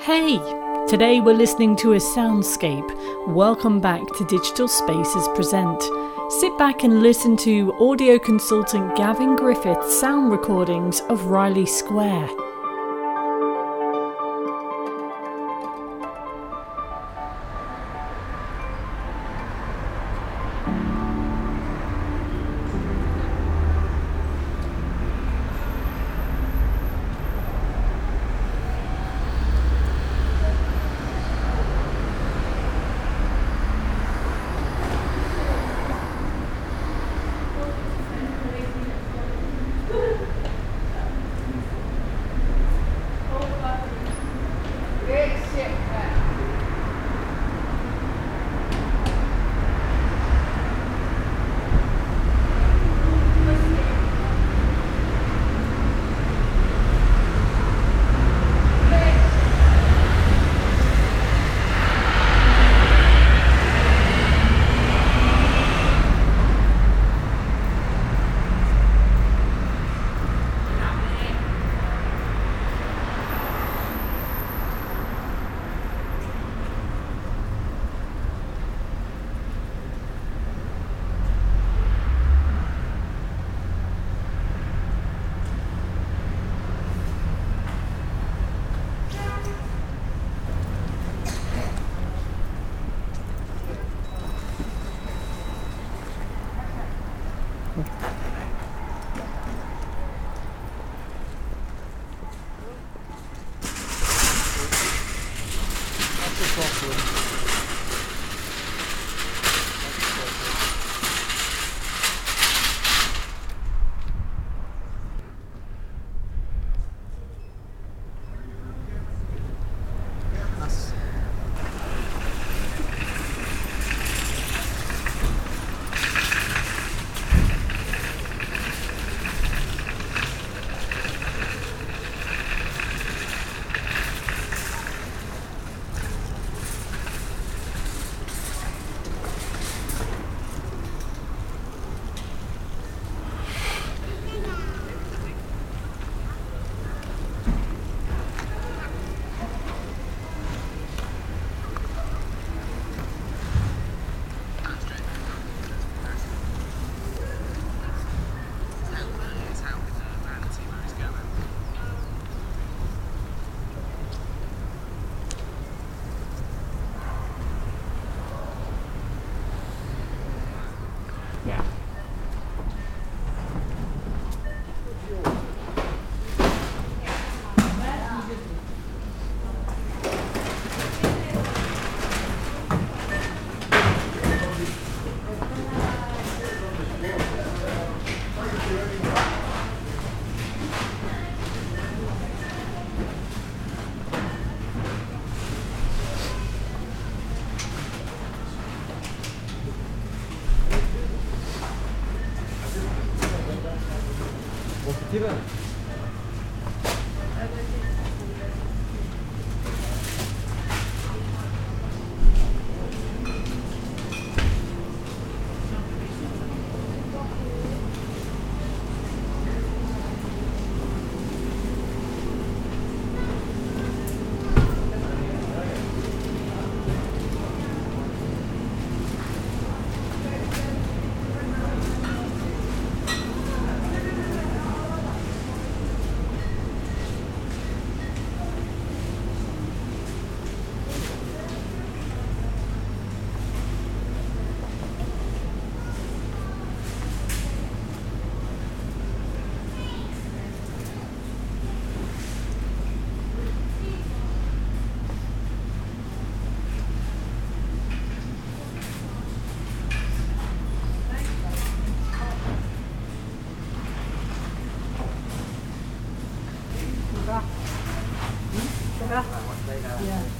Hey! Today we're listening to a soundscape. Welcome back to Digital Spaces Present. Sit back and listen to audio consultant Gavin Griffiths' sound recordings of Riley Square. 뭐 그 팁은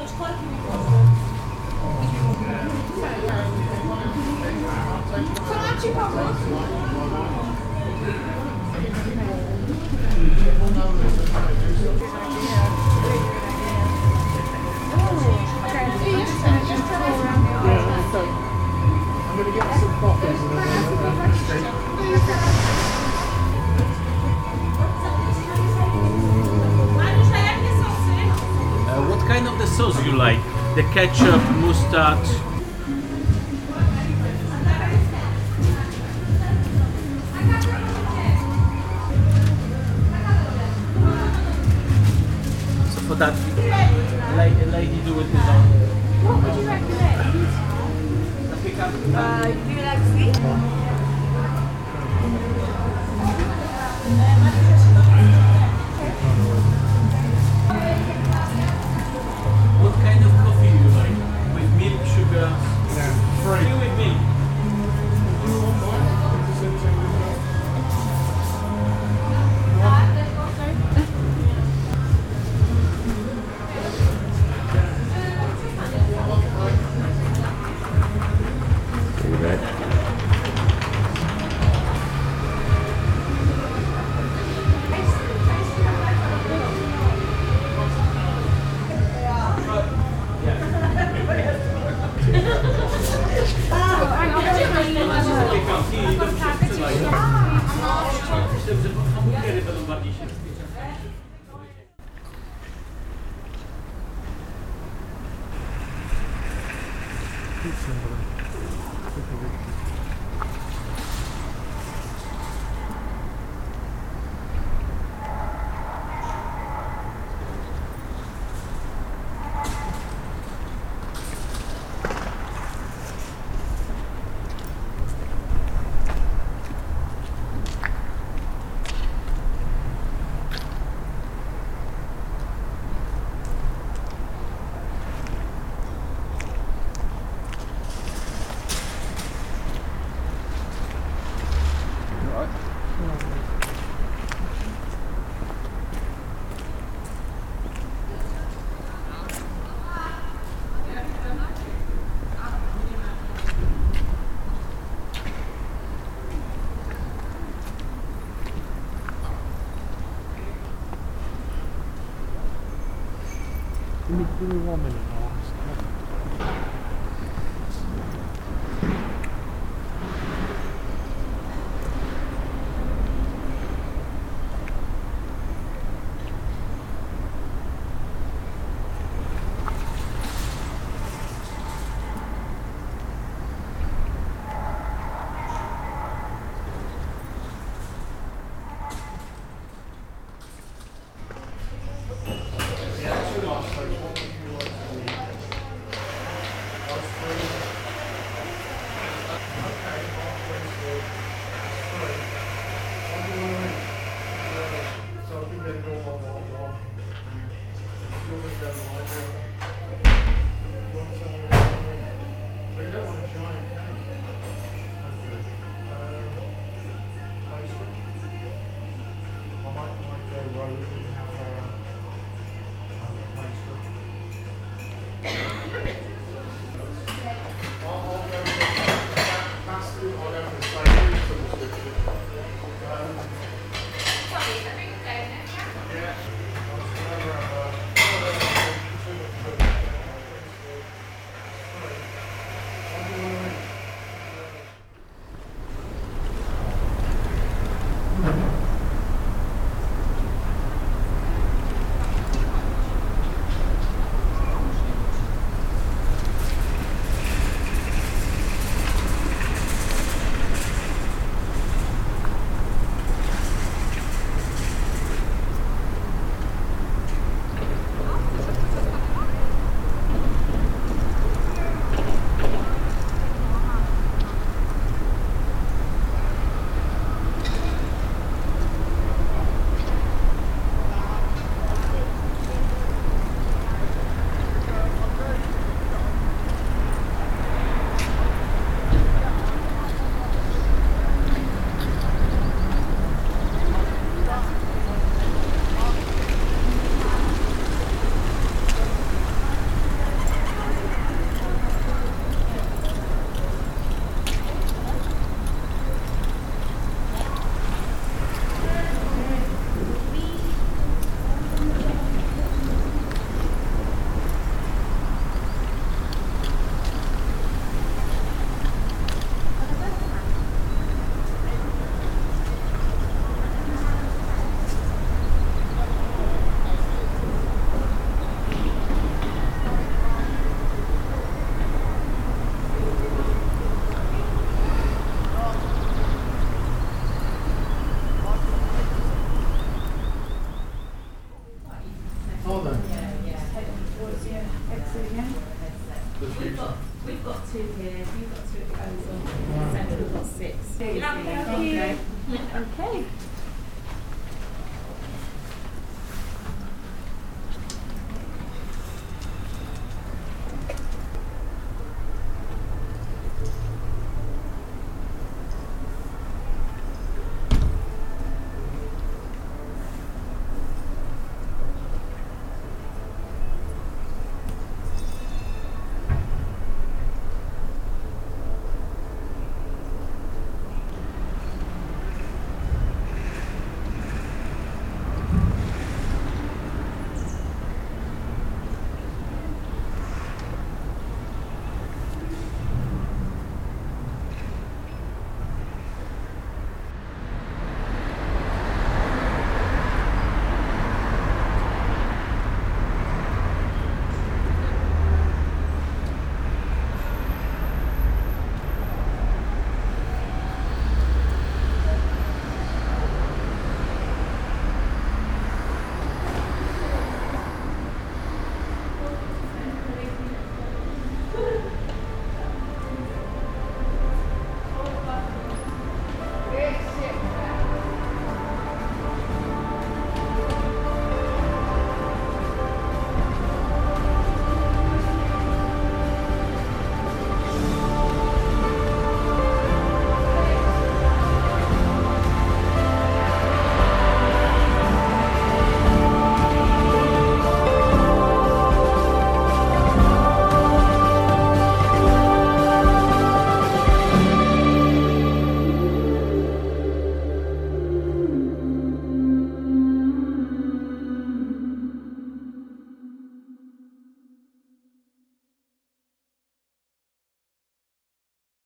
Mas claro que não. Falar tipo a like? The ketchup, mustard? So for that, lady, lady do it with on. What would you recommend? Uh, do you like sweet? Give me, give me one minute. I'll